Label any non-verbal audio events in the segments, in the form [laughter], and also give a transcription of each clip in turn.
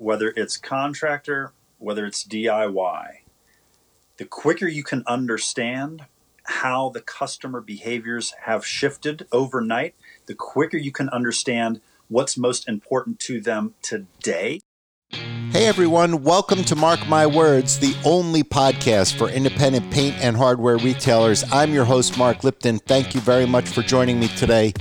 whether it's contractor, whether it's DIY, the quicker you can understand how the customer behaviors have shifted overnight, the quicker you can understand what's most important to them today. Hey everyone, welcome to Mark My Words, the only podcast for independent paint and hardware retailers. I'm your host, Mark Lipton. Thank you very much for joining me today.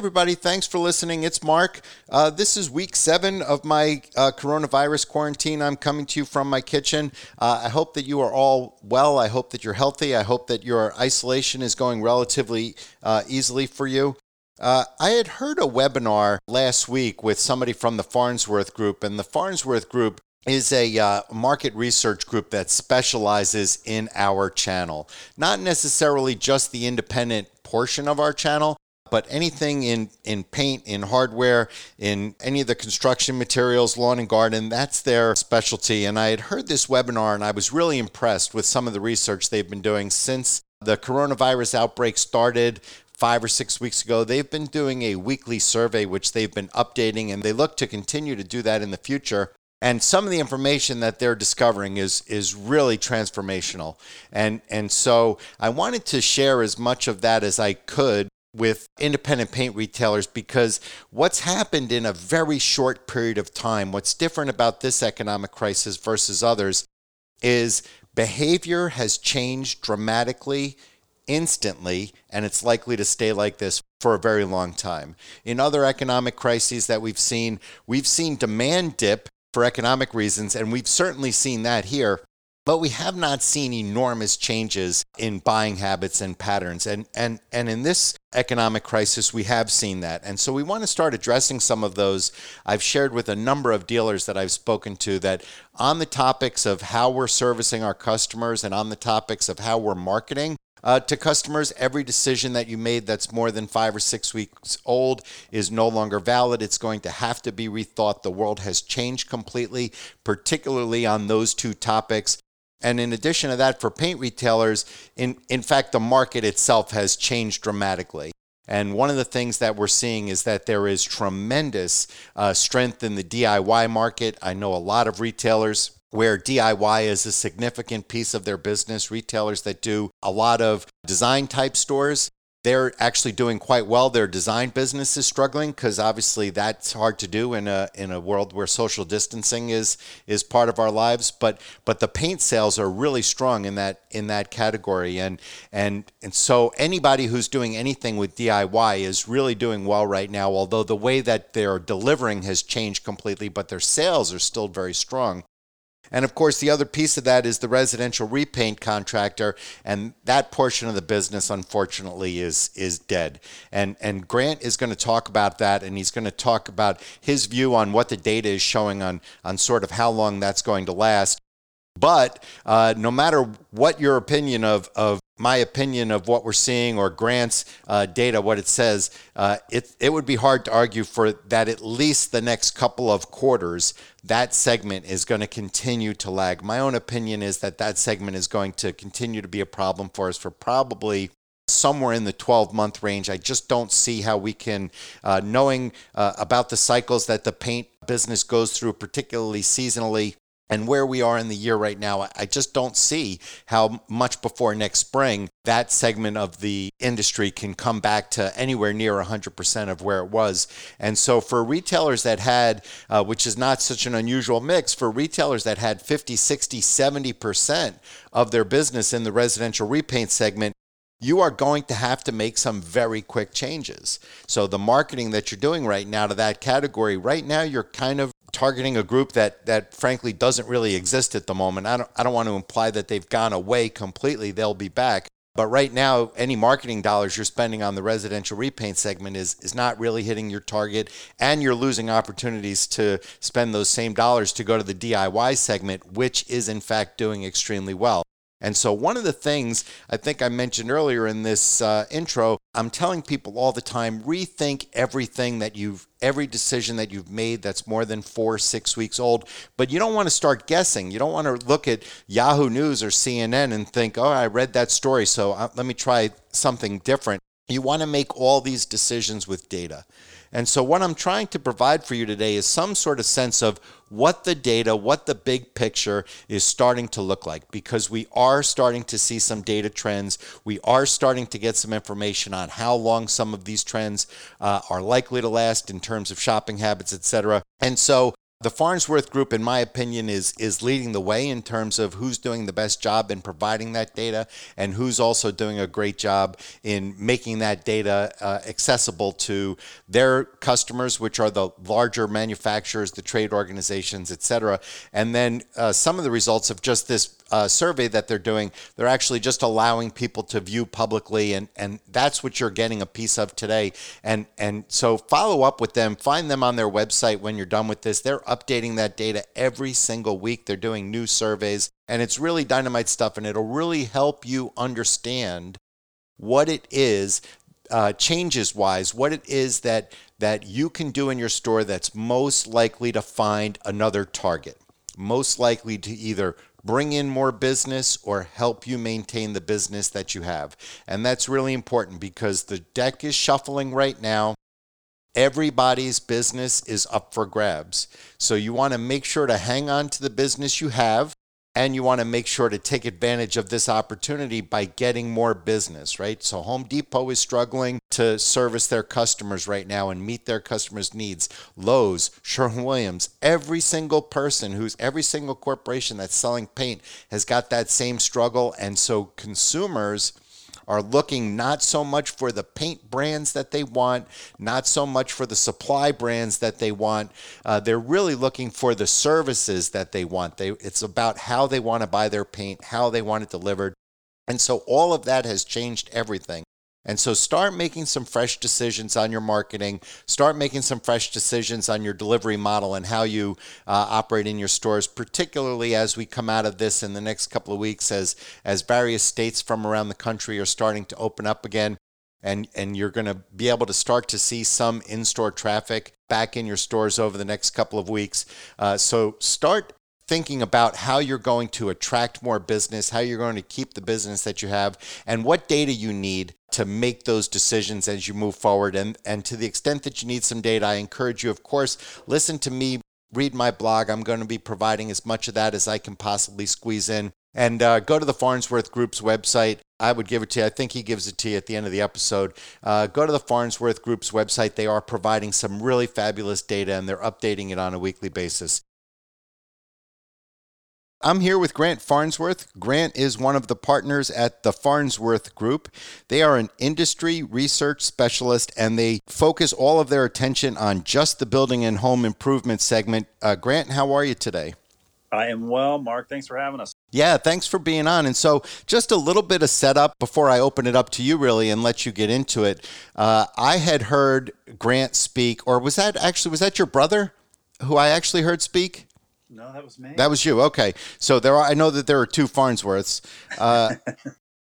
Everybody, thanks for listening. It's Mark. Uh, this is week seven of my uh, coronavirus quarantine. I'm coming to you from my kitchen. Uh, I hope that you are all well. I hope that you're healthy. I hope that your isolation is going relatively uh, easily for you. Uh, I had heard a webinar last week with somebody from the Farnsworth Group, and the Farnsworth Group is a uh, market research group that specializes in our channel. Not necessarily just the independent portion of our channel, but anything in, in paint, in hardware, in any of the construction materials, lawn and garden, that's their specialty. And I had heard this webinar and I was really impressed with some of the research they've been doing since the coronavirus outbreak started five or six weeks ago. They've been doing a weekly survey, which they've been updating, and they look to continue to do that in the future. And some of the information that they're discovering is is really transformational. And and so I wanted to share as much of that as I could with independent paint retailers because what's happened in a very short period of time, what's different about this economic crisis versus others, is behavior has changed dramatically, instantly, and it's likely to stay like this for a very long time. In other economic crises that we've seen, we've seen demand dip for economic reasons, and we've certainly seen that here but we have not seen enormous changes in buying habits and patterns. And, and, and in this economic crisis, we have seen that. And so we want to start addressing some of those. I've shared with a number of dealers that I've spoken to that on the topics of how we're servicing our customers and on the topics of how we're marketing, uh, to customers, every decision that you made that's more than five or six weeks old is no longer valid. It's going to have to be rethought. The world has changed completely, particularly on those two topics. And in addition to that, for paint retailers, in, in fact, the market itself has changed dramatically. And one of the things that we're seeing is that there is tremendous uh, strength in the DIY market. I know a lot of retailers where DIY is a significant piece of their business, retailers that do a lot of design type stores they're actually doing quite well. Their design business is struggling because obviously that's hard to do in a in a world where social distancing is is part of our lives. But but the paint sales are really strong in that in that category, and and and so anybody who's doing anything with DIY is really doing well right now. Although the way that they're delivering has changed completely, but their sales are still very strong. And of course, the other piece of that is the residential repaint contractor, and that portion of the business, unfortunately, is is dead. And and Grant is going to talk about that, and he's going to talk about his view on what the data is showing on on sort of how long that's going to last. But uh, no matter what your opinion of, of my opinion of what we're seeing or Grant's uh, data, what it says, uh, it, it would be hard to argue for that at least the next couple of quarters, that segment is going to continue to lag. My own opinion is that that segment is going to continue to be a problem for us for probably somewhere in the 12 month range. I just don't see how we can, uh, knowing uh, about the cycles that the paint business goes through, particularly seasonally, and where we are in the year right now, I just don't see how much before next spring that segment of the industry can come back to anywhere near 100% of where it was. And so for retailers that had, uh, which is not such an unusual mix, for retailers that had 50, 60, 70% of their business in the residential repaint segment, you are going to have to make some very quick changes. So the marketing that you're doing right now to that category, right now you're kind of targeting a group that that frankly doesn't really exist at the moment. I don't I don't want to imply that they've gone away completely. They'll be back. But right now, any marketing dollars you're spending on the residential repaint segment is is not really hitting your target, and you're losing opportunities to spend those same dollars to go to the DIY segment, which is in fact doing extremely well. And so, one of the things I think I mentioned earlier in this uh, intro I'm telling people all the time rethink everything that you've, every decision that you've made that's more than four, six weeks old. But you don't want to start guessing. You don't want to look at Yahoo News or CNN and think, oh, I read that story, so uh, let me try something different. You want to make all these decisions with data. And so, what I'm trying to provide for you today is some sort of sense of what the data, what the big picture is starting to look like, because we are starting to see some data trends. We are starting to get some information on how long some of these trends uh, are likely to last in terms of shopping habits, et cetera. And so, the Farnsworth Group, in my opinion, is is leading the way in terms of who's doing the best job in providing that data and who's also doing a great job in making that data uh, accessible to their customers, which are the larger manufacturers, the trade organizations, et cetera. And then uh, some of the results of just this uh, survey that they're doing, they're actually just allowing people to view publicly, and and that's what you're getting a piece of today. And and so follow up with them, find them on their website when you're done with this. They're updating that data every single week. They're doing new surveys, and it's really dynamite stuff, and it'll really help you understand what it is uh, changes wise, what it is that that you can do in your store that's most likely to find another target, most likely to either bring in more business or help you maintain the business that you have. And that's really important because the deck is shuffling right now. Everybody's business is up for grabs. So you want to make sure to hang on to the business you have and you want to make sure to take advantage of this opportunity by getting more business, right? So Home Depot is struggling to service their customers right now and meet their customers' needs. Lowe's, Sherwin Williams, every single person who's every single corporation that's selling paint has got that same struggle. And so consumers are looking not so much for the paint brands that they want, not so much for the supply brands that they want. Uh, they're really looking for the services that they want. They, it's about how they want to buy their paint, how they want it delivered. And so all of that has changed everything. And so start making some fresh decisions on your marketing. Start making some fresh decisions on your delivery model and how you uh, operate in your stores, particularly as we come out of this in the next couple of weeks as, as various states from around the country are starting to open up again. And, and you're going to be able to start to see some in store traffic back in your stores over the next couple of weeks. Uh, so start thinking about how you're going to attract more business, how you're going to keep the business that you have, and what data you need to make those decisions as you move forward. And, and to the extent that you need some data, I encourage you, of course, listen to me, read my blog. I'm going to be providing as much of that as I can possibly squeeze in. And uh, go to the Farnsworth Group's website. I would give it to you. I think he gives it to you at the end of the episode. Uh, go to the Farnsworth Group's website. They are providing some really fabulous data and they're updating it on a weekly basis. I'm here with Grant Farnsworth. Grant is one of the partners at the Farnsworth Group. They are an industry research specialist and they focus all of their attention on just the building and home improvement segment. Uh, Grant, how are you today? I am well, Mark. Thanks for having us. Yeah, thanks for being on. And so, just a little bit of setup before I open it up to you, really, and let you get into it. Uh, I had heard Grant speak, or was that actually was that your brother who I actually heard speak? No, that was me. That was you. Okay. So there are. I know that there are two Farnsworths. Uh, [laughs]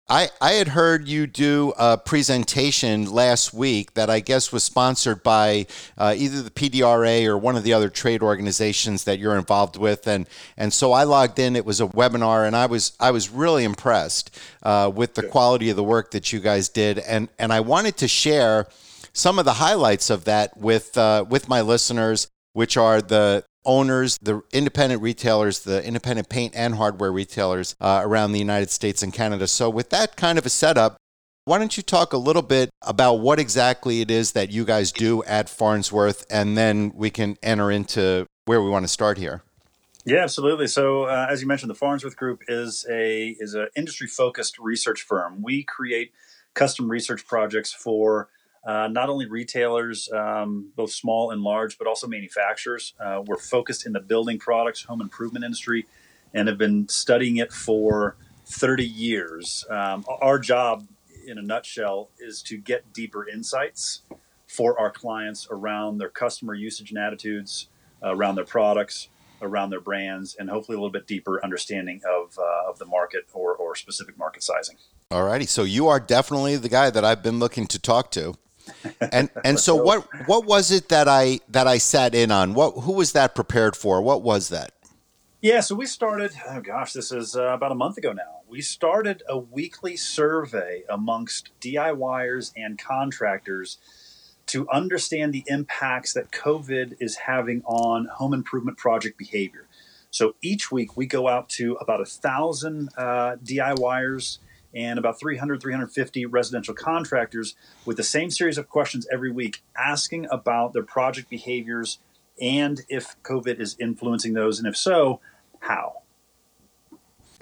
I I had heard you do a presentation last week that I guess was sponsored by uh, either the PDRA or one of the other trade organizations that you're involved with, and and so I logged in. It was a webinar, and I was I was really impressed uh, with the quality of the work that you guys did, and and I wanted to share some of the highlights of that with uh, with my listeners, which are the owners, the independent retailers, the independent paint and hardware retailers uh, around the United States and Canada. So, with that kind of a setup, why don't you talk a little bit about what exactly it is that you guys do at Farnsworth, and then we can enter into where we want to start here. Yeah, absolutely. So, uh, as you mentioned, the Farnsworth Group is a is an industry focused research firm. We create custom research projects for uh, not only retailers, um, both small and large, but also manufacturers. Uh, we're focused in the building products, home improvement industry, and have been studying it for 30 years. Um, our job, in a nutshell, is to get deeper insights for our clients around their customer usage and attitudes, uh, around their products, around their brands and hopefully a little bit deeper understanding of, uh, of the market or, or specific market sizing. All righty. So you are definitely the guy that I've been looking to talk to. And [laughs] and so what what was it that I that I sat in on? What who was that prepared for? What was that? Yeah, so we started, oh gosh, this is uh, about a month ago now. We started a weekly survey amongst DIYers and contractors to understand the impacts that COVID is having on home improvement project behavior. So each week we go out to about a thousand uh, DIYers and about 300, 350 residential contractors with the same series of questions every week, asking about their project behaviors and if COVID is influencing those, and if so, how.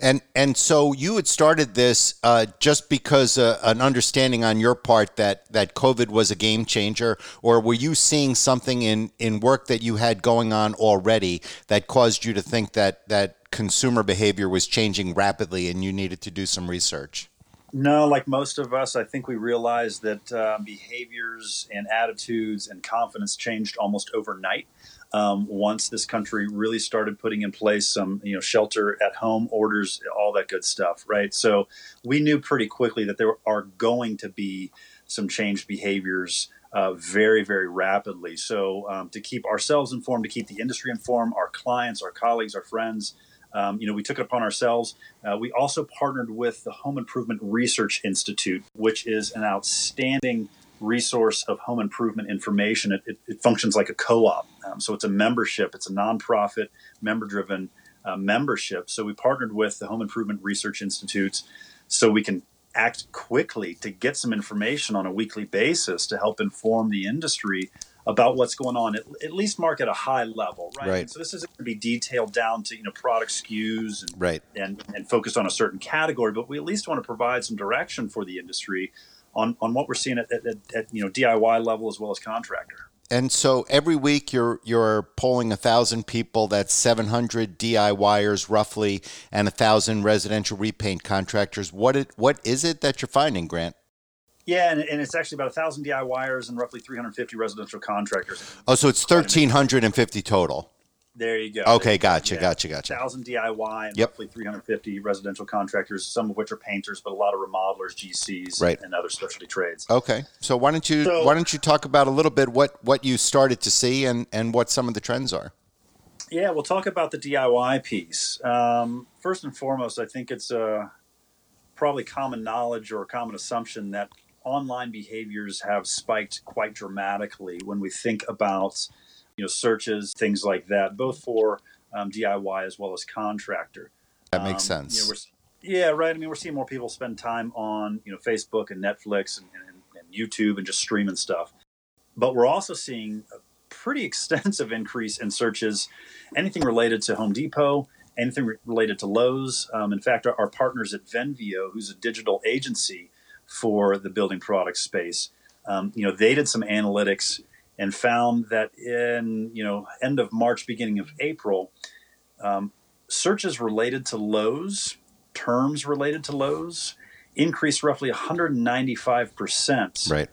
And and so you had started this uh, just because uh, an understanding on your part that that COVID was a game changer, or were you seeing something in in work that you had going on already that caused you to think that that consumer behavior was changing rapidly and you needed to do some research? No, like most of us, I think we realized that uh, behaviors and attitudes and confidence changed almost overnight. Um, once this country really started putting in place some you know shelter at home orders all that good stuff right? So we knew pretty quickly that there are going to be some changed behaviors uh, very very rapidly. So um, to keep ourselves informed to keep the industry informed our clients our colleagues our friends um, you know, we took it upon ourselves. Uh, we also partnered with the Home Improvement Research Institute, which is an outstanding resource of home improvement information. It, it, it functions like a co-op, um, so it's a membership. It's a nonprofit, member-driven uh, membership. So we partnered with the Home Improvement Research Institute, so we can act quickly to get some information on a weekly basis to help inform the industry about what's going on at, at least mark at a high level right, right. so this isn't going to be detailed down to you know product skus and, right. and and focused on a certain category but we at least want to provide some direction for the industry on, on what we're seeing at, at, at you know DIY level as well as contractor. And so every week you're you're polling a thousand people. That's 700 DIYers roughly, and a thousand residential repaint contractors. What it what is it that you're finding, Grant? Yeah, and, and it's actually about a thousand DIYers and roughly 350 residential contractors. Oh, so it's 1,350 total. There you go. Okay, gotcha, yeah. gotcha, gotcha. Thousand DIY and yep. roughly 350 residential contractors, some of which are painters, but a lot of remodelers, GCs, right. and other specialty trades. Okay, so why don't you so, why don't you talk about a little bit what what you started to see and and what some of the trends are? Yeah, we'll talk about the DIY piece. Um, first and foremost, I think it's a uh, probably common knowledge or a common assumption that online behaviors have spiked quite dramatically when we think about you know searches, things like that, both for um, DIY as well as contractor. That makes um, sense. You know, yeah, right. I mean, we're seeing more people spend time on you know Facebook and Netflix and, and, and YouTube and just streaming stuff, but we're also seeing a pretty [laughs] extensive increase in searches, anything related to Home Depot, anything re- related to Lowe's. Um, in fact, our, our, partners at Venveo, who's a digital agency for the building product space, um, you know, they did some analytics and found that in you know end of March, beginning of April, um, searches related to Lowe's, terms related to Lowe's, increased roughly 195 percent. Right.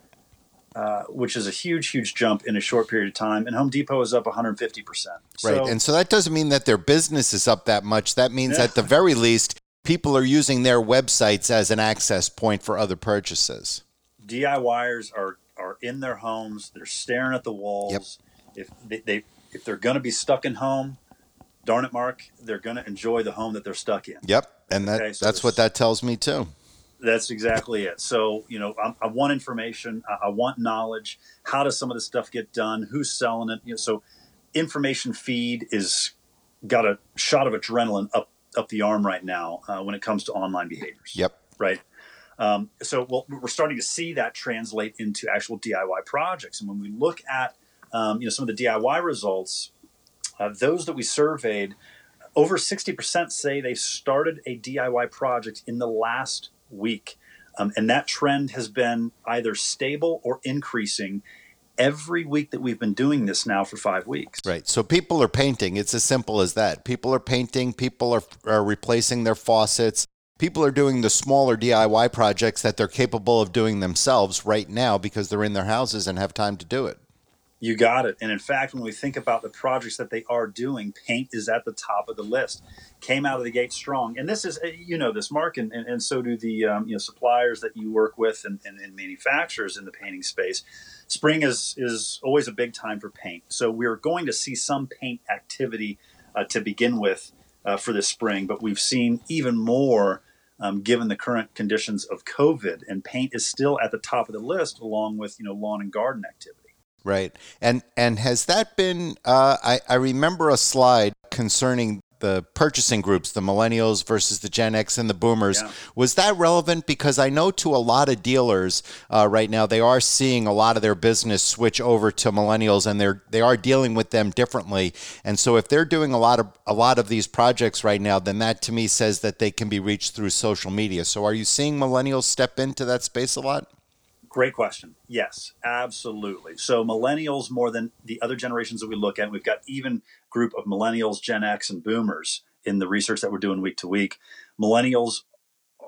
Uh, which is a huge, huge jump in a short period of time. And Home Depot is up 150%. right. And so that doesn't mean that their business is up that much. That means yeah. at the very least, people are using their websites as an access point for other purchases. DIYers are are in their homes. They're staring at the walls. Yep. If they, they if they're going to be stuck in home, darn it, Mark, they're going to enjoy the home that they're stuck in. Yep, and that okay, so that's what that tells me too. That's exactly it. So you know, I, I want information. I, I, want knowledge. How does some of this stuff get done? Who's selling it? You know, so information feed is got a shot of adrenaline up up the arm right now uh, when it comes to online behaviors. Yep. Right. Um, so we we are starting to see that translate into actual DIY projects. And when we look at um, you know some of the DIY results, uh, those that we surveyed, over 60% say they started a DIY project in the last week. Um, and that trend has been either stable or increasing every week that we've been doing this now for five weeks. Right. So people are painting. It's as simple as that. People are painting, people are, are replacing their faucets people are doing the smaller DIY projects that they're capable of doing themselves right now because they're in their houses and have time to do it. You got it. And in fact, when we think about the projects that they are doing, paint is at the top of the list. Came out of the gate strong. And this is, uh, you know, this mark, and, and, and so do the um, you know suppliers that you work with and, and, and, manufacturers in the painting space. Spring is is always a big time for paint. So we're going to see some paint activity uh, to begin with uh, for this spring, but we've seen even more. Um, given the current conditions of COVID, and paint is still at the top of the list, along with you know lawn and garden activity. Right. And and has that been? Uh, I I remember a slide concerning the purchasing groups, the millennials versus the Gen X and the boomers. Yeah. Was that relevant? Because I know to a lot of dealers uh, right now, they are seeing a lot of their business switch over to millennials, and they're they are dealing with them differently. And so, if they're doing a lot of a lot of these projects right now, then that to me says that they can be reached through social media. So, are you seeing millennials step into that space a lot? Great question. Yes, absolutely. So millennials more than the other generations that we look at, we've got even group of millennials, Gen X, and boomers in the research that we're doing week to week. Millennials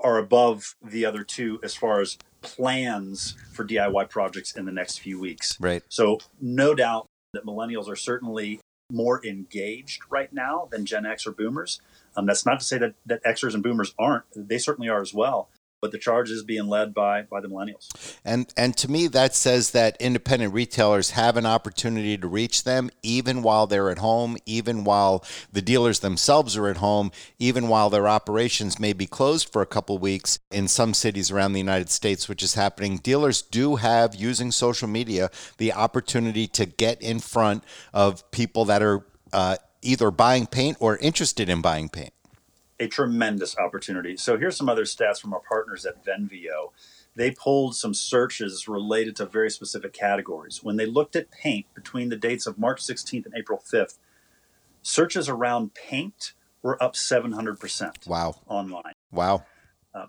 are above the other two as far as plans for DIY projects in the next few weeks. Right. So no doubt that millennials are certainly more engaged right now than Gen X or boomers. Um, that's not to say that, that Xers and boomers aren't. They certainly are as well but the charge is being led by by the millennials. And and to me that says that independent retailers have an opportunity to reach them even while they're at home, even while the dealers themselves are at home, even while their operations may be closed for a couple weeks in some cities around the United States, which is happening. Dealers do have using social media the opportunity to get in front of people that are uh, either buying paint or interested in buying paint a tremendous opportunity. So here's some other stats from our partners at Venveo. They pulled some searches related to very specific categories. When they looked at paint between the dates of March 16th and April 5th, searches around paint were up 700%. Wow. Online. Wow. Uh,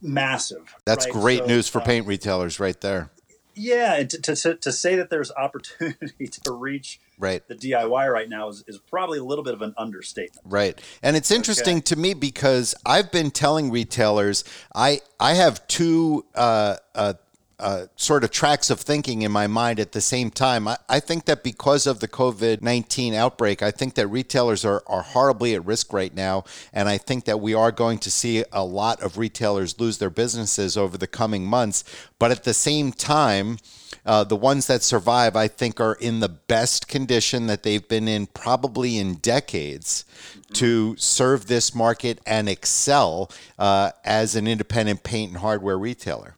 massive. That's right? great so, news for uh, paint retailers right there. Yeah, and to, to, to say that there's opportunity [laughs] to reach right. the DIY right now is, is probably a little bit of an understatement. Right. And it's interesting okay. to me because I've been telling retailers I I have two uh, uh, uh, sort of tracks of thinking in my mind at the same time. I, I think that because of the COVID 19 outbreak, I think that retailers are, are horribly at risk right now. And I think that we are going to see a lot of retailers lose their businesses over the coming months. But at the same time, uh, the ones that survive, I think, are in the best condition that they've been in probably in decades to serve this market and excel uh, as an independent paint and hardware retailer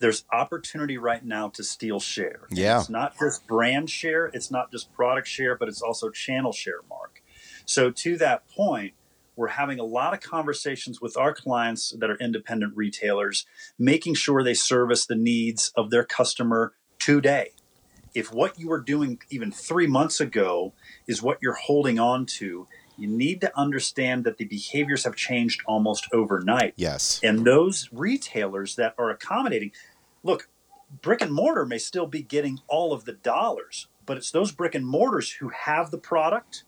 there's opportunity right now to steal share. Yeah. It's not just brand share, it's not just product share, but it's also channel share, Mark. So to that point, we're having a lot of conversations with our clients that are independent retailers, making sure they service the needs of their customer today. If what you were doing even three months ago is what you're holding on to, you need to understand that the behaviors have changed almost overnight. Yes. And those retailers that are accommodating, look, brick and mortar may still be getting all of the dollars, but it's those brick and mortars who have the product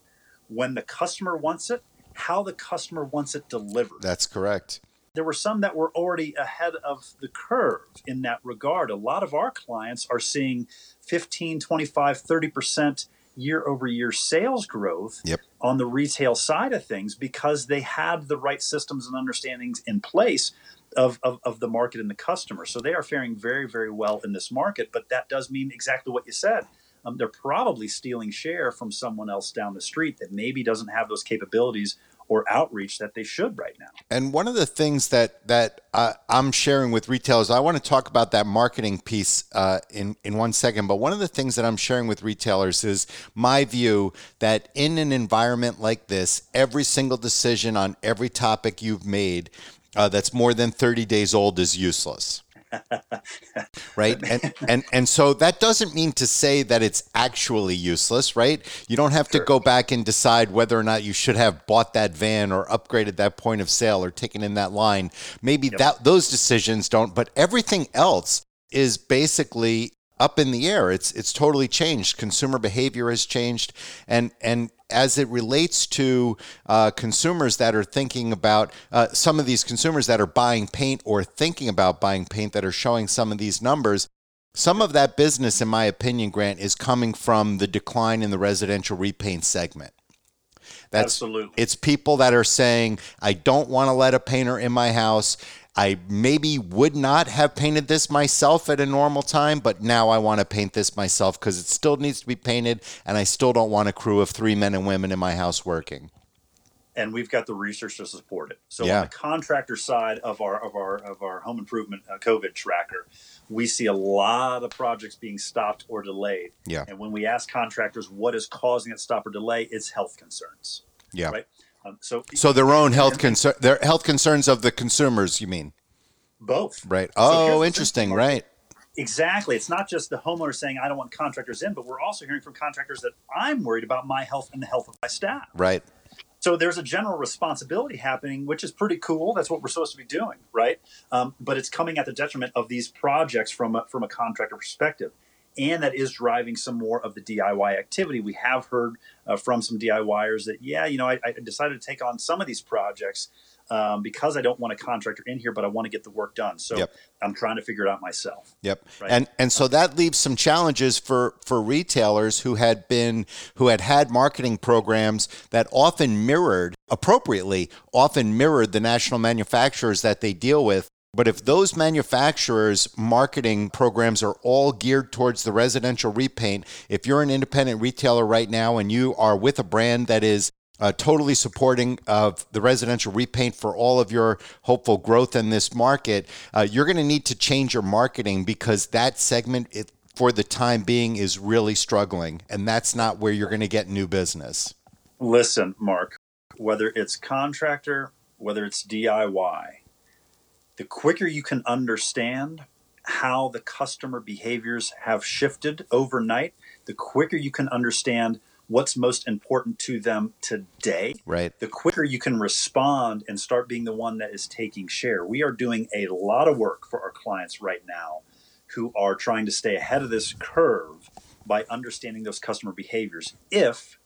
when the customer wants it, how the customer wants it delivered. That's correct. There were some that were already ahead of the curve in that regard. A lot of our clients are seeing 15, 25, 30% year over year sales growth yep. on the retail side of things because they had the right systems and understandings in place of, of, of, the market and the customer. So they are faring very, very well in this market. But that does mean exactly what you said. Um, they're probably stealing share from someone else down the street that maybe doesn't have those capabilities or outreach that they should right now. And one of the things that that uh, I'm sharing with retailers, I want to talk about that marketing piece uh, in in one second. But one of the things that I'm sharing with retailers is my view that in an environment like this, every single decision on every topic you've made uh, that's more than 30 days old is useless. [laughs] right and and and so that doesn't mean to say that it's actually useless right you don't have sure. to go back and decide whether or not you should have bought that van or upgraded that point of sale or taken in that line maybe yep. that those decisions don't but everything else is basically up in the air. It's it's totally changed. Consumer behavior has changed, and and as it relates to uh, consumers that are thinking about uh, some of these consumers that are buying paint or thinking about buying paint that are showing some of these numbers. Some of that business, in my opinion, Grant, is coming from the decline in the residential repaint segment. That's, Absolutely. It's people that are saying, I don't want to let a painter in my house. I maybe would not have painted this myself at a normal time, but now I want to paint this myself because it still needs to be painted, and I still don't want a crew of three men and women in my house working and we've got the research to support it. So yeah. on the contractor side of our of our of our home improvement uh, COVID tracker, we see a lot of projects being stopped or delayed. Yeah. And when we ask contractors what is causing it to stop or delay, it's health concerns. Yeah. Right. Um, so so their own health concern, their health concerns of the consumers. You mean? Both. Right. Oh, so interesting. Right. Exactly. It's not just the homeowner saying, I don't want contractors in, but we're also hearing from contractors that I'm worried about my health and the health of my staff. Right. So there's a general responsibility happening, which is pretty cool. That's what we're supposed to be doing, right? Um, but it's coming at the detriment of these projects from a, from a contractor perspective. And that is driving some more of the DIY activity. We have heard uh, from some DIYers that, yeah, you know, I, I decided to take on some of these projects um, because I don't want a contractor in here, but I want to get the work done. So yep. I'm trying to figure it out myself. Yep. Right? And and so that leaves some challenges for for retailers who had been who had had marketing programs that often mirrored appropriately, often mirrored the national manufacturers that they deal with. But if those manufacturers' marketing programs are all geared towards the residential repaint, if you're an independent retailer right now and you are with a brand that is uh, totally supporting of the residential repaint for all of your hopeful growth in this market, uh, you're going to need to change your marketing because that segment, it, for the time being, is really struggling. And that's not where you're going to get new business. Listen, Mark, whether it's contractor, whether it's DIY, the quicker you can understand how the customer behaviors have shifted overnight, the quicker you can understand what's most important to them today, right. the quicker you can respond and start being the one that is taking share. We are doing a lot of work for our clients right now who are trying to stay ahead of this curve by understanding those customer behaviors. If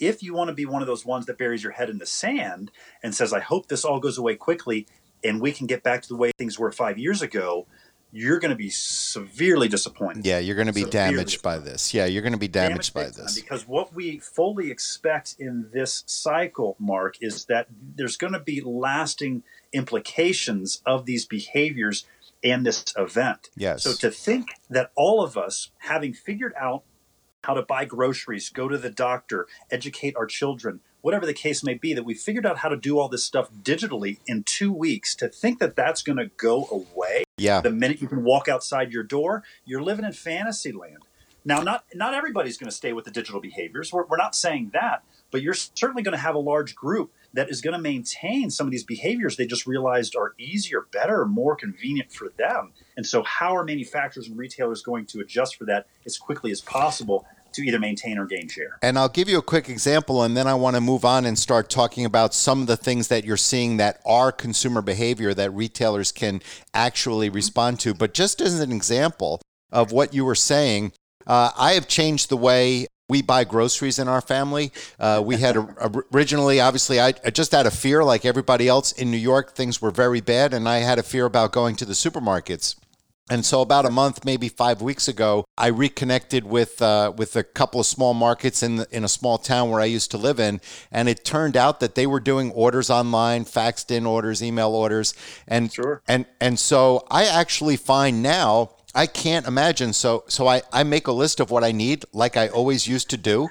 if you want to be one of those ones that buries your head in the sand and says, I hope this all goes away quickly and we can get back to the way things were five years ago, you're going to be severely disappointed. Yeah, you're going to be damaged by this. Yeah, you're going to be damaged, damaged by this. Because what we fully expect in this cycle, Mark, is that there's going to be lasting implications of these behaviors and this event. Yes. So to think that all of us, having figured out how to buy groceries, go to the doctor, educate our children, whatever the case may be, that we figured out how to do all this stuff digitally in two weeks, to think that that's going to go away yeah. the minute you can walk outside your door, you're living in fantasy land. Now, not not everybody's going to stay with the digital behaviors. We're, we're not saying that, but you're certainly going to have a large group that is going to maintain some of these behaviors they just realized are easier, better, more convenient for them. And so, how are manufacturers and retailers going to adjust for that as quickly as possible to either maintain or gain share. And I'll give you a quick example, and then I want to move on and start talking about some of the things that you're seeing that are consumer behavior that retailers can actually respond to. But just as an example of what you were saying, uh, I have changed the way we buy groceries in our family. Uh, we had [laughs] a, originally, obviously, I, I, just had a fear, like everybody else in New York, things were very bad, and I had a fear about going to the supermarkets. And so, about a month, maybe five weeks ago, I reconnected with uh, with a couple of small markets in the, in a small town where I used to live in, and it turned out that they were doing orders online, faxed in orders, email orders, and sure. and and so I actually find now I can't imagine. So so I I make a list of what I need, like I always used to do.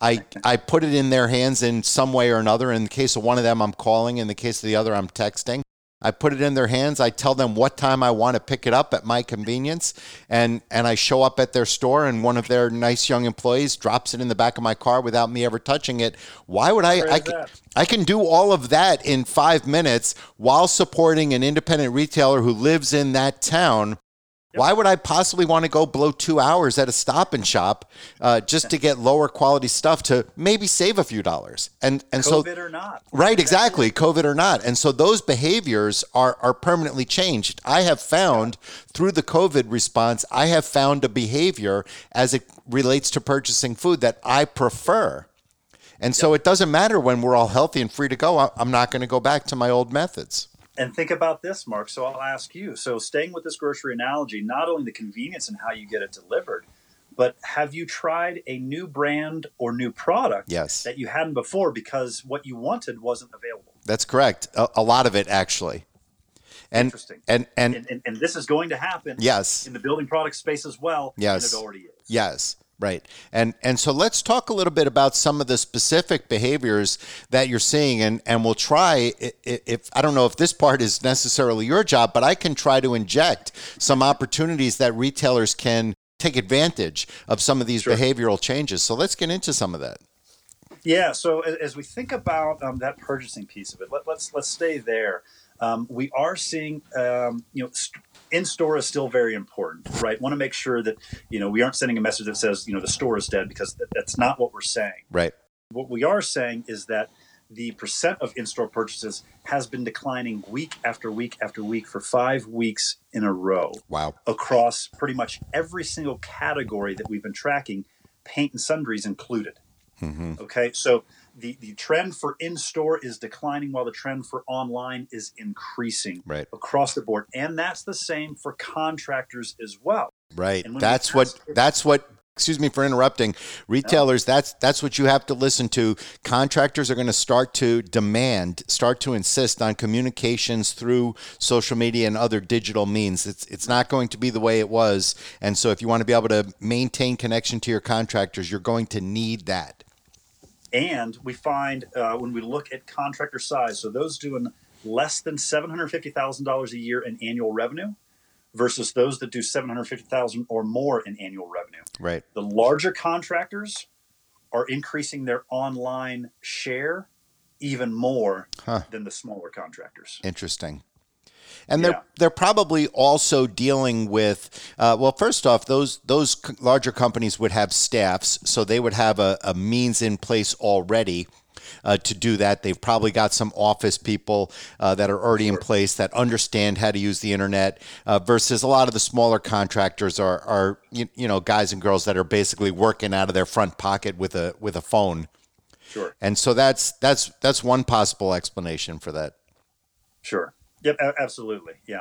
I, I put it in their hands in some way or another. In the case of one of them, I'm calling. In the case of the other, I'm texting. I put it in their hands. I tell them what time I want to pick it up at my convenience, and and I show up at their store, and one of their nice young employees drops it in the back of my car without me ever touching it. Why would I? I can, I can do all of that in five minutes while supporting an independent retailer who lives in that town why would I possibly want to go below two hours at a stop and shop uh, just to get lower quality stuff to maybe save a few dollars? And and COVID so or not, right? Exactly, COVID or not. And so those behaviors are are permanently changed. I have found through the COVID response, I have found a behavior as it relates to purchasing food that I prefer. And so it doesn't matter when we're all healthy and free to go. I'm not going to go back to my old methods. And think about this, Mark. So I'll ask you. So staying with this grocery analogy, not only the convenience and how you get it delivered, but have you tried a new brand or new product yes. that you hadn't before because what you wanted wasn't available? That's correct. A, a lot of it actually. And, Interesting. And and, and and, and this is going to happen. Yes. In the building product space as well. Yes. it already is. Yes. Right. And and so let's talk a little bit about some of the specific behaviors that you're seeing and and we'll try if, if I don't know if this part is necessarily your job, but I can try to inject some opportunities that retailers can take advantage of some of these sure. behavioral changes. So let's get into some of that. Yeah. So as we think about um, that purchasing piece of it, let, us let's, let's stay there. Um, we are seeing, um, you know, st- in store is still very important, right? Want to make sure that you know we aren't sending a message that says you know the store is dead because th- that's not what we're saying. Right. What we are saying is that the percent of in-store purchases has been declining week after week after week for five weeks in a row. Wow. Across pretty much every single category that we've been tracking, paint and sundries included. Mm-hmm. Okay, so the, the trend for in store is declining while the trend for online is increasing right. across the board. And that's the same for contractors as well. Right. That's what that's what excuse me for interrupting retailers no. that's that's what you have to listen to contractors are going to start to demand start to insist on communications through social media and other digital means it's it's not going to be the way it was and so if you want to be able to maintain connection to your contractors you're going to need that and we find uh, when we look at contractor size so those doing less than $750000 a year in annual revenue versus those that do 750,000 or more in annual revenue. Right. The larger contractors are increasing their online share even more huh. than the smaller contractors. Interesting. And they're they're probably also dealing with uh, well, first off, those those larger companies would have staffs, so they would have a, a means in place already uh, to do that. They've probably got some office people uh, that are already in place that understand how to use the internet. Uh, versus a lot of the smaller contractors are are you, you know guys and girls that are basically working out of their front pocket with a with a phone. Sure. And so that's that's that's one possible explanation for that. Sure. Yep. Absolutely. Yeah.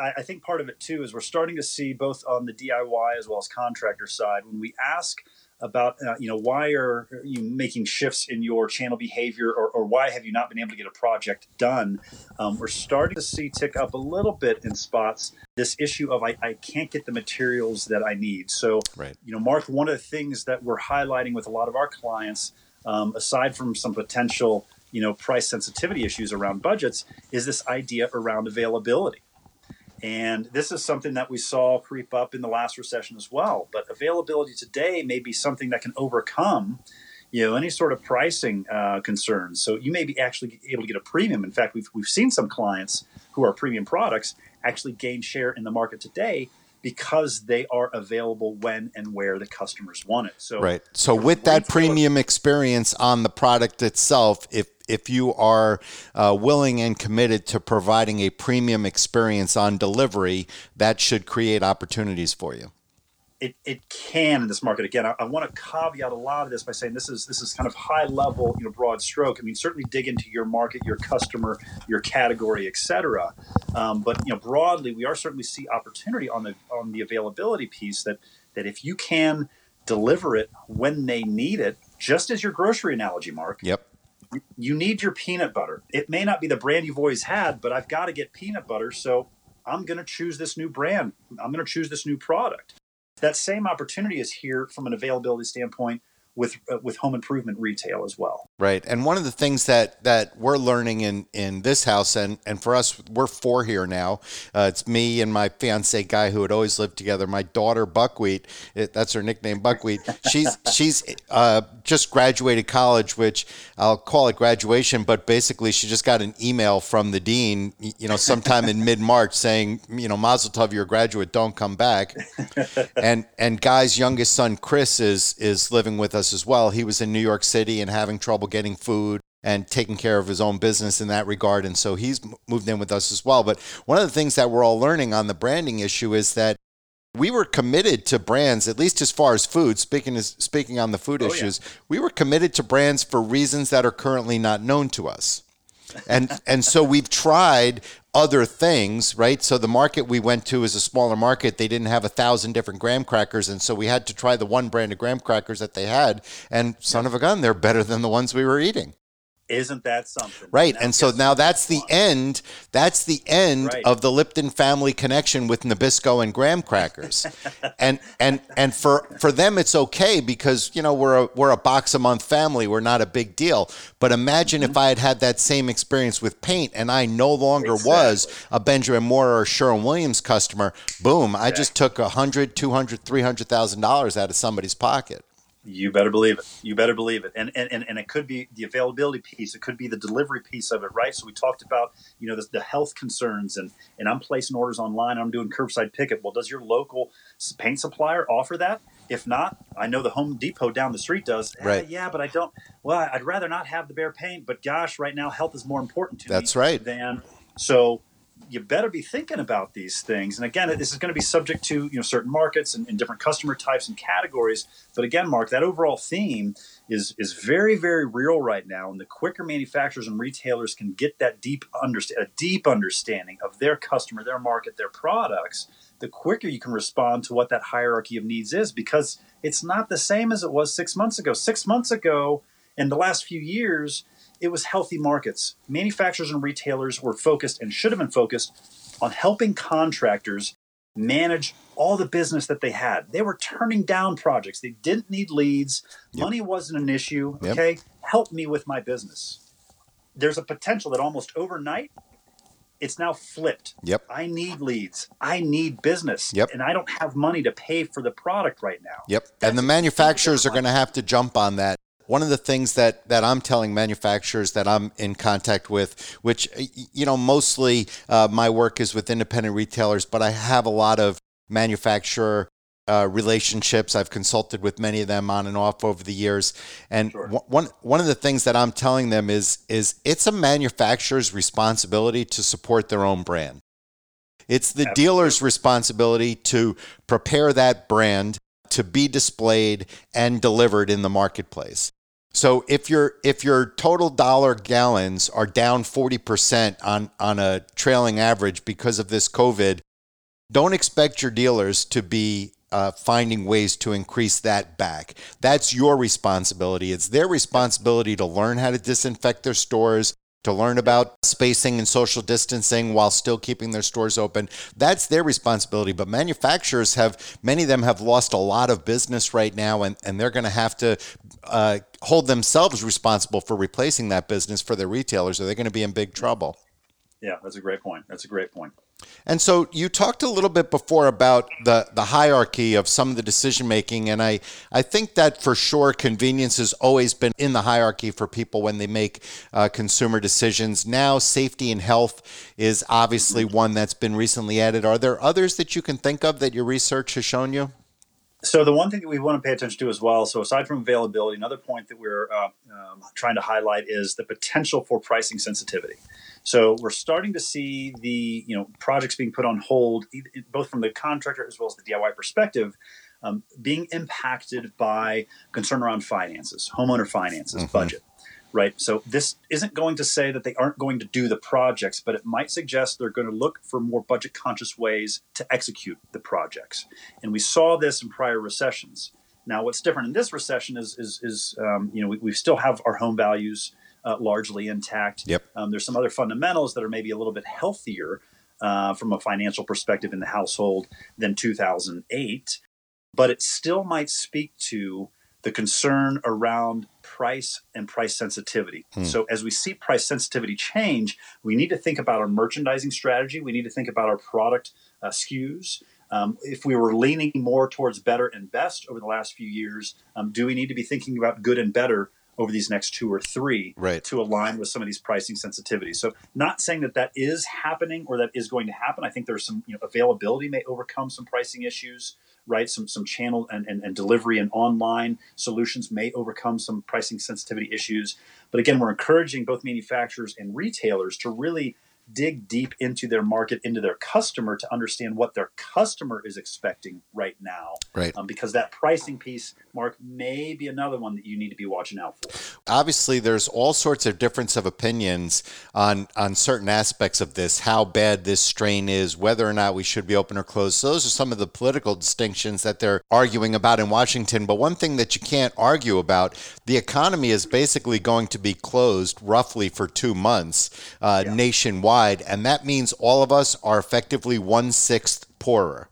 I, think part of it too is we're starting to see both on the DIY as well as contractor side when we ask about uh, you know why are you making shifts in your channel behavior or, or why have you not been able to get a project done um, we're starting to see tick up a little bit in spots this issue of I, I can't get the materials that i need so right. you know mark one of the things that we're highlighting with a lot of our clients um, aside from some potential you know price sensitivity issues around budgets is this idea around availability and this is something that we saw creep up in the last recession as well. But availability today may be something that can overcome, you know, any sort of pricing uh, concerns. So you may be actually able to get a premium. In fact, we've we've seen some clients who are premium products actually gain share in the market today because they are available when and where the customers want it. So right. So with that premium experience on the product itself, if if you are uh, willing and committed to providing a premium experience on delivery, that should create opportunities for you. It, it can in this market again. I, I want to caveat a lot of this by saying this is this is kind of high level, you know, broad stroke. I mean, certainly dig into your market, your customer, your category, etc. Um, but you know, broadly, we are certainly see opportunity on the on the availability piece that that if you can deliver it when they need it, just as your grocery analogy, Mark. Yep you need your peanut butter. It may not be the brand you've always had, but I've got to get peanut butter. So I'm going to choose this new brand. I'm going to choose this new product. That same opportunity is here from an availability standpoint with uh, with home improvement retail as well. Right. And one of the things that that we're learning in in this house and and for us we're four here now. Uh, it's me and my fiance guy who had always lived together. My daughter Buckwheat, it, that's her nickname Buckwheat. She's [laughs] she's uh, just graduated college, which I'll call it graduation, but basically she just got an email from the dean, you know, sometime in [laughs] mid March saying, you know, Mazel Tov, you're a graduate, don't come back. [laughs] and and Guy's youngest son Chris is is living with us as well. He was in New York City and having trouble getting food and taking care of his own business in that regard. And so he's moved in with us as well. But one of the things that we're all learning on the branding issue is that we were committed to brands, at least as far as food. Speaking as, speaking on the food oh, issues, yeah. we were committed to brands for reasons that are currently not known to us. and and so we've tried other things, right? So the market we went to is a smaller market. They didn't have a thousand different graham crackers, and so we had to try the one brand of graham crackers that they had. And son of a gun, they're better than the ones we were eating. Isn't that something? Right. And, and so now that's the end. That's the end Right. of the Lipton family connection with Nabisco and graham crackers. [laughs] and and and for for them it's okay because you know we're a we're a box a month family. We're not a big deal. But imagine Mm-hmm. if I had had that same experience with paint and I no longer was a Benjamin Moore or Sherwin Williams customer. Boom, I just took a hundred, two hundred, three hundred thousand dollars out of somebody's pocket. You better believe it. You better believe it. And, and and it could be the availability piece. It could be the delivery piece of it, right? So we talked about you know the, the health concerns, and and I'm placing orders online. I'm doing curbside pickup. Well, does your local paint supplier offer that? If not, I know the Home Depot down the street does. "Ah, Right. yeah, but I don't. Well, I'd rather not have the Behr paint. But gosh, right now health is more important to me. That's right. Than so you better be thinking about these things. And again, this is going to be subject to you know certain markets and, and different customer types and categories. But again, Mark, that overall theme is is very very real right now. And the quicker manufacturers and retailers can get that deep understand a deep understanding of their customer, their market, their products, the quicker you can respond to what that hierarchy of needs is. Because it's not the same as it was six months ago. Six months ago, in the last few years, it was healthy markets. Manufacturers and retailers were focused and should have been focused on helping contractors manage all the business that they had. They were turning down projects. They didn't need leads. Money wasn't an issue. Yep. Okay, help me with my business. There's a potential that almost overnight, it's now flipped. Yep. I need leads. I need business. Yep. And I don't have money to pay for the product right now. Yep. That's and the manufacturers are going to have to jump on that. One of the things that, that I'm telling manufacturers that I'm in contact with, which, you know, mostly uh, my work is with independent retailers, but I have a lot of manufacturer uh, relationships. I've consulted with many of them on and off over the years. And Sure. one- one, one of the things that I'm telling them is, is it's a manufacturer's responsibility to support their own brand. It's the Absolutely. dealer's responsibility to prepare that brand to be displayed and delivered in the marketplace. So if your if your total dollar gallons are down 40% on on a trailing average because of this COVID, don't expect your dealers to be uh, finding ways to increase that back. That's your responsibility. It's their responsibility to learn how to disinfect their stores, to learn about spacing and social distancing while still keeping their stores open. That's their responsibility. But manufacturers have, many of them have lost a lot of business right now, and, and they're going to have to uh, hold themselves responsible for replacing that business for their retailers, or they're going to be in big trouble. Yeah, that's a great point. That's a great point. And so you talked a little bit before about the, the hierarchy of some of the decision making, and I, I think that for sure convenience has always been in the hierarchy for people when they make uh, consumer decisions. Now, safety and health is obviously one that's been recently added. Are there others that you can think of that your research has shown you? So the one thing that we want to pay attention to as well. So aside from availability, another point that we're uh, um, trying to highlight is the potential for pricing sensitivity. So we're starting to see the you know projects being put on hold, both from the contractor as well as the DIY perspective, um, being impacted by concern around finances, homeowner finances, Mhm. budget. Right. So this isn't going to say that they aren't going to do the projects, but it might suggest they're going to look for more budget conscious ways to execute the projects. And we saw this in prior recessions. Now, what's different in this recession is, is, is um, you know, we, we still have our home values uh, largely intact. Yep. Um, there's some other fundamentals that are maybe a little bit healthier uh, from a financial perspective in the household than 2008, but it still might speak to the concern around price and price sensitivity. Hmm. So, as we see price sensitivity change, we need to think about our merchandising strategy. We need to think about our product uh, SKUs. Um, if we were leaning more towards better and best over the last few years, um, do we need to be thinking about good and better over these next two or three Right. to align with some of these pricing sensitivities? So, not saying that that is happening or that is going to happen. I think there's some you know, availability may overcome some pricing issues, right? Some some channel and, and, and delivery and online solutions may overcome some pricing sensitivity issues. But again, we're encouraging both manufacturers and retailers to really dig deep into their market, into their customer to understand what their customer is expecting right now. Right. Um, because that pricing piece, Mark, may be another one that you need to be watching out for. Obviously, there's all sorts of difference of opinions on on certain aspects of this, how bad this strain is, whether or not we should be open or closed. So those are some of the political distinctions that they're arguing about in Washington. But one thing that you can't argue about, the economy is basically going to be closed roughly for two months uh, yeah. nationwide, and that means all of us are effectively one sixth poorer.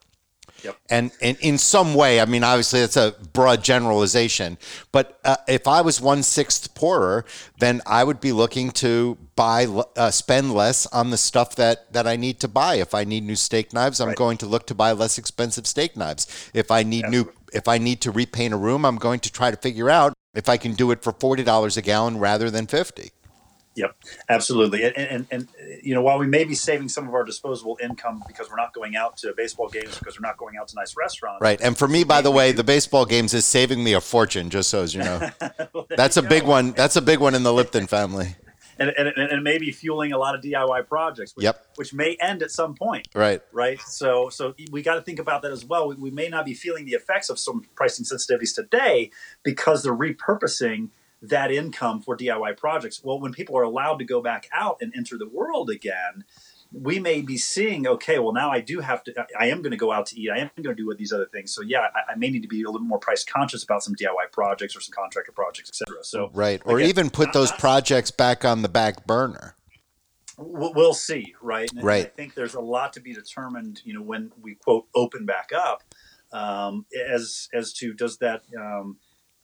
Yep. And, and in some way, I mean, obviously that's a broad generalization, but uh, if I was one sixth poorer, then I would be looking to buy, uh, spend less on the stuff that, that I need to buy. If I need new steak knives, I'm right. going to look to buy less expensive steak knives. If I need Absolutely. new, if I need to repaint a room, I'm going to try to figure out if I can do it for forty dollars a gallon rather than fifty. Yep, absolutely. And, and, and you know, while we may be saving some of our disposable income because we're not going out to baseball games because we're not going out to nice restaurants, right? And for me, by the way, the baseball games is saving me a fortune. Just so as you know, [laughs] well, that's a go. big one. That's a big one in the Lipton family. [laughs] And, and, and maybe fueling a lot of DIY projects, which, yep. which may end at some point. Right. Right. So so we got to think about that as well. We, we may not be feeling the effects of some pricing sensitivities today because they're repurposing that income for DIY projects. Well, when people are allowed to go back out and enter the world again, we may be seeing, okay, well, now I do have to, I am going to go out to eat. I am going to do with these other things. So, yeah, I, I, may need to be a little more price conscious about some DIY projects or some contractor projects, etc. So, right. Or again, even put those projects back on the back burner. We'll see, right? And right. I think there's a lot to be determined, you know, when we quote open back up, um, as as to does that um,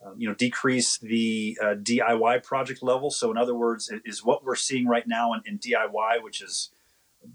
um, you know, decrease the uh, DIY project level. So, in other words, is what we're seeing right now in, in DIY, which is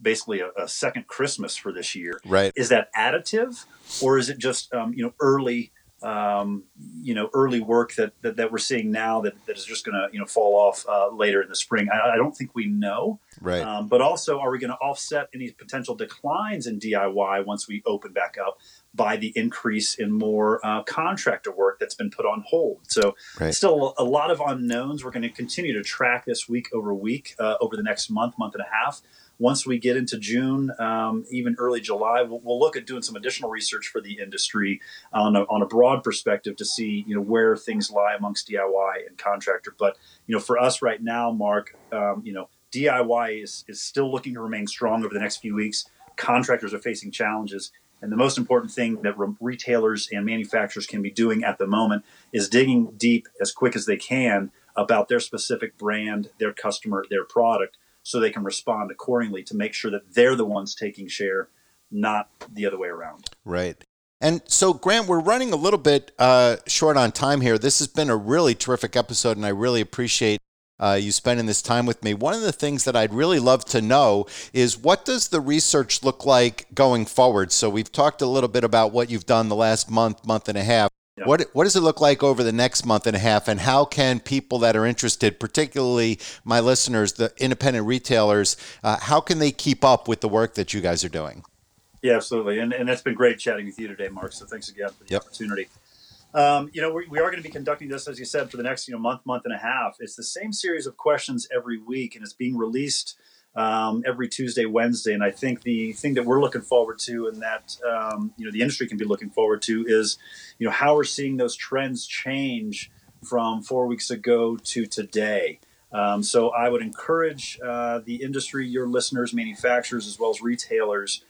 basically a, a, second Christmas for this year. Right. Is that additive, or is it just um, you know early? Um, you know, early work that, that, that we're seeing now that, that is just going to you know fall off uh, later in the spring. I, I, don't think we know. Right. Um, but also, are we going to offset any potential declines in DIY once we open back up? By the increase in more uh, contractor work that's been put on hold. So, right. still a lot of unknowns. We're going to continue to track this week over week uh, over the next month, month and a half. Once we get into June, um, even early July, we'll, we'll, look at doing some additional research for the industry on a, on a broad perspective to see you know where things lie amongst DIY and contractor. But you know, for us right now, Mark, um, you know, DIY is is still looking to remain strong over the next few weeks. Contractors are facing challenges and the most important thing that re- retailers and manufacturers can be doing at the moment is digging deep as quick as they can about their specific brand, their customer, their product, so they can respond accordingly to make sure that they're the ones taking share, not the other way around. Right. And so, Grant, we're running a little bit uh, short on time here. This has been a really terrific episode, and I really appreciate uh, you spending this time with me. One of the things that I'd really love to know is what does the research look like going forward? So we've talked a little bit about what you've done the last month, month and a half. Yeah. What what does it look like over the next month and a half, and how can people that are interested, particularly my listeners, the independent retailers, uh, how can they keep up with the work that you guys are doing? Yeah, absolutely, and and it's been great chatting with you today, Mark. So thanks again for the yep. opportunity. Um, you know, we, we are going to be conducting this, as you said, for the next you know month, month and a half. It's the same series of questions every week, and it's being released um, every Tuesday, Wednesday. And I think the thing that we're looking forward to, and that um, you know the industry can be looking forward to, is you know how we're seeing those trends change from four weeks ago to today. Um, so I would encourage uh, the industry, your listeners, manufacturers, as well as retailers,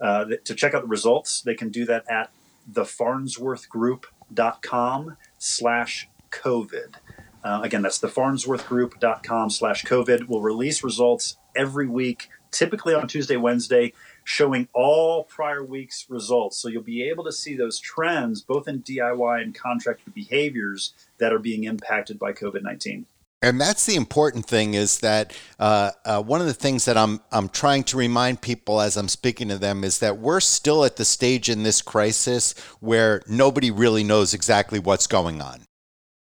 uh, to check out the results. They can do that at the Farnsworth Group farnsworthgroup.com slash COVID. Uh, again, that's the farnsworthgroup.com slash COVID. We'll release results every week, typically on Tuesday, Wednesday, showing all prior week's results. So you'll be able to see those trends both in DIY and contractor behaviors that are being impacted by COVID 19 and that's the important thing is that uh, uh, one of the things that I'm I'm trying to remind people as I'm speaking to them is that we're still at the stage in this crisis where nobody really knows exactly what's going on.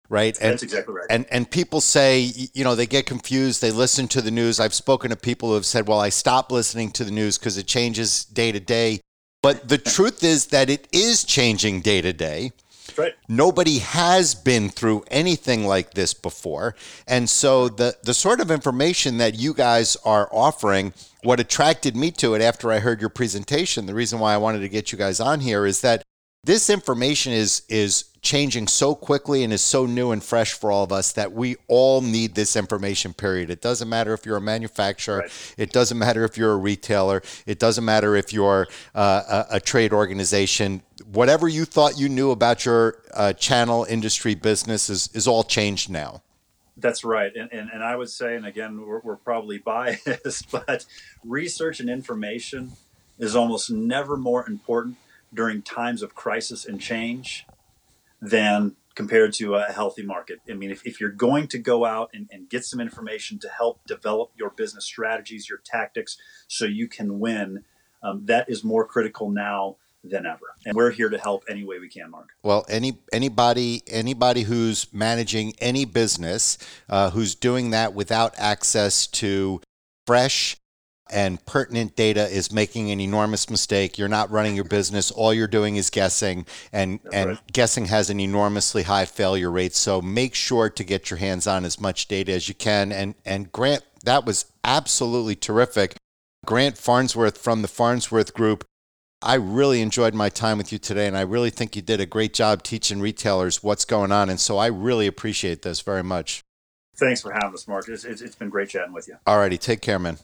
Right. And, That's exactly right. And and people say, you know, they get confused. They listen to the news. I've spoken to people who have said, "Well, I stopped listening to the news because it changes day to day." But the truth is that it is changing day to day right. Nobody has been through anything like this before. And so the the sort of information that you guys are offering what attracted me to it after I heard your presentation, the reason why I wanted to get you guys on here is that this information is is changing so quickly and is so new and fresh for all of us that we all need this information period. It doesn't matter if you're a manufacturer. Right. it doesn't matter if you're a retailer. It doesn't matter if you're uh, a, a, trade organization. Whatever you thought you knew about your uh, channel industry business is, is all changed now. That's right. And, and, and I would say, and again, we're, we're probably [laughs] biased, but research and information is almost never more important during times of crisis and change than compared to a healthy market. I mean, if, if you're going to go out and, and get some information to help develop your business strategies, your tactics, so you can win, um, that is more critical now than ever. And we're here to help any way we can, Mark. Well, any anybody anybody who's managing any business uh, who's doing that without access to fresh and pertinent data is making an enormous mistake. You're not running your business. All you're doing is guessing, and That's and right. guessing has an enormously high failure rate. So make sure to get your hands on as much data as you can. And and Grant, that was absolutely terrific. Grant Farnsworth from the Farnsworth Group I really enjoyed my time with you today, and I really think you did a great job teaching retailers what's going on. And so I really appreciate this very much. Thanks for having us, Mark. it's, it's been great chatting with you. All righty. Take care, man.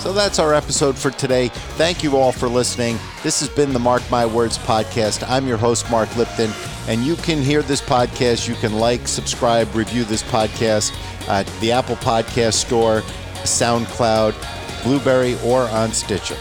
So that's our episode for today. Thank you all for listening. This has been the Mark My Words podcast. I'm your host, Mark Lipton, and you can hear this podcast. You can like, subscribe, review this podcast at the Apple Podcast Store, SoundCloud, Blubrry, or on Stitcher.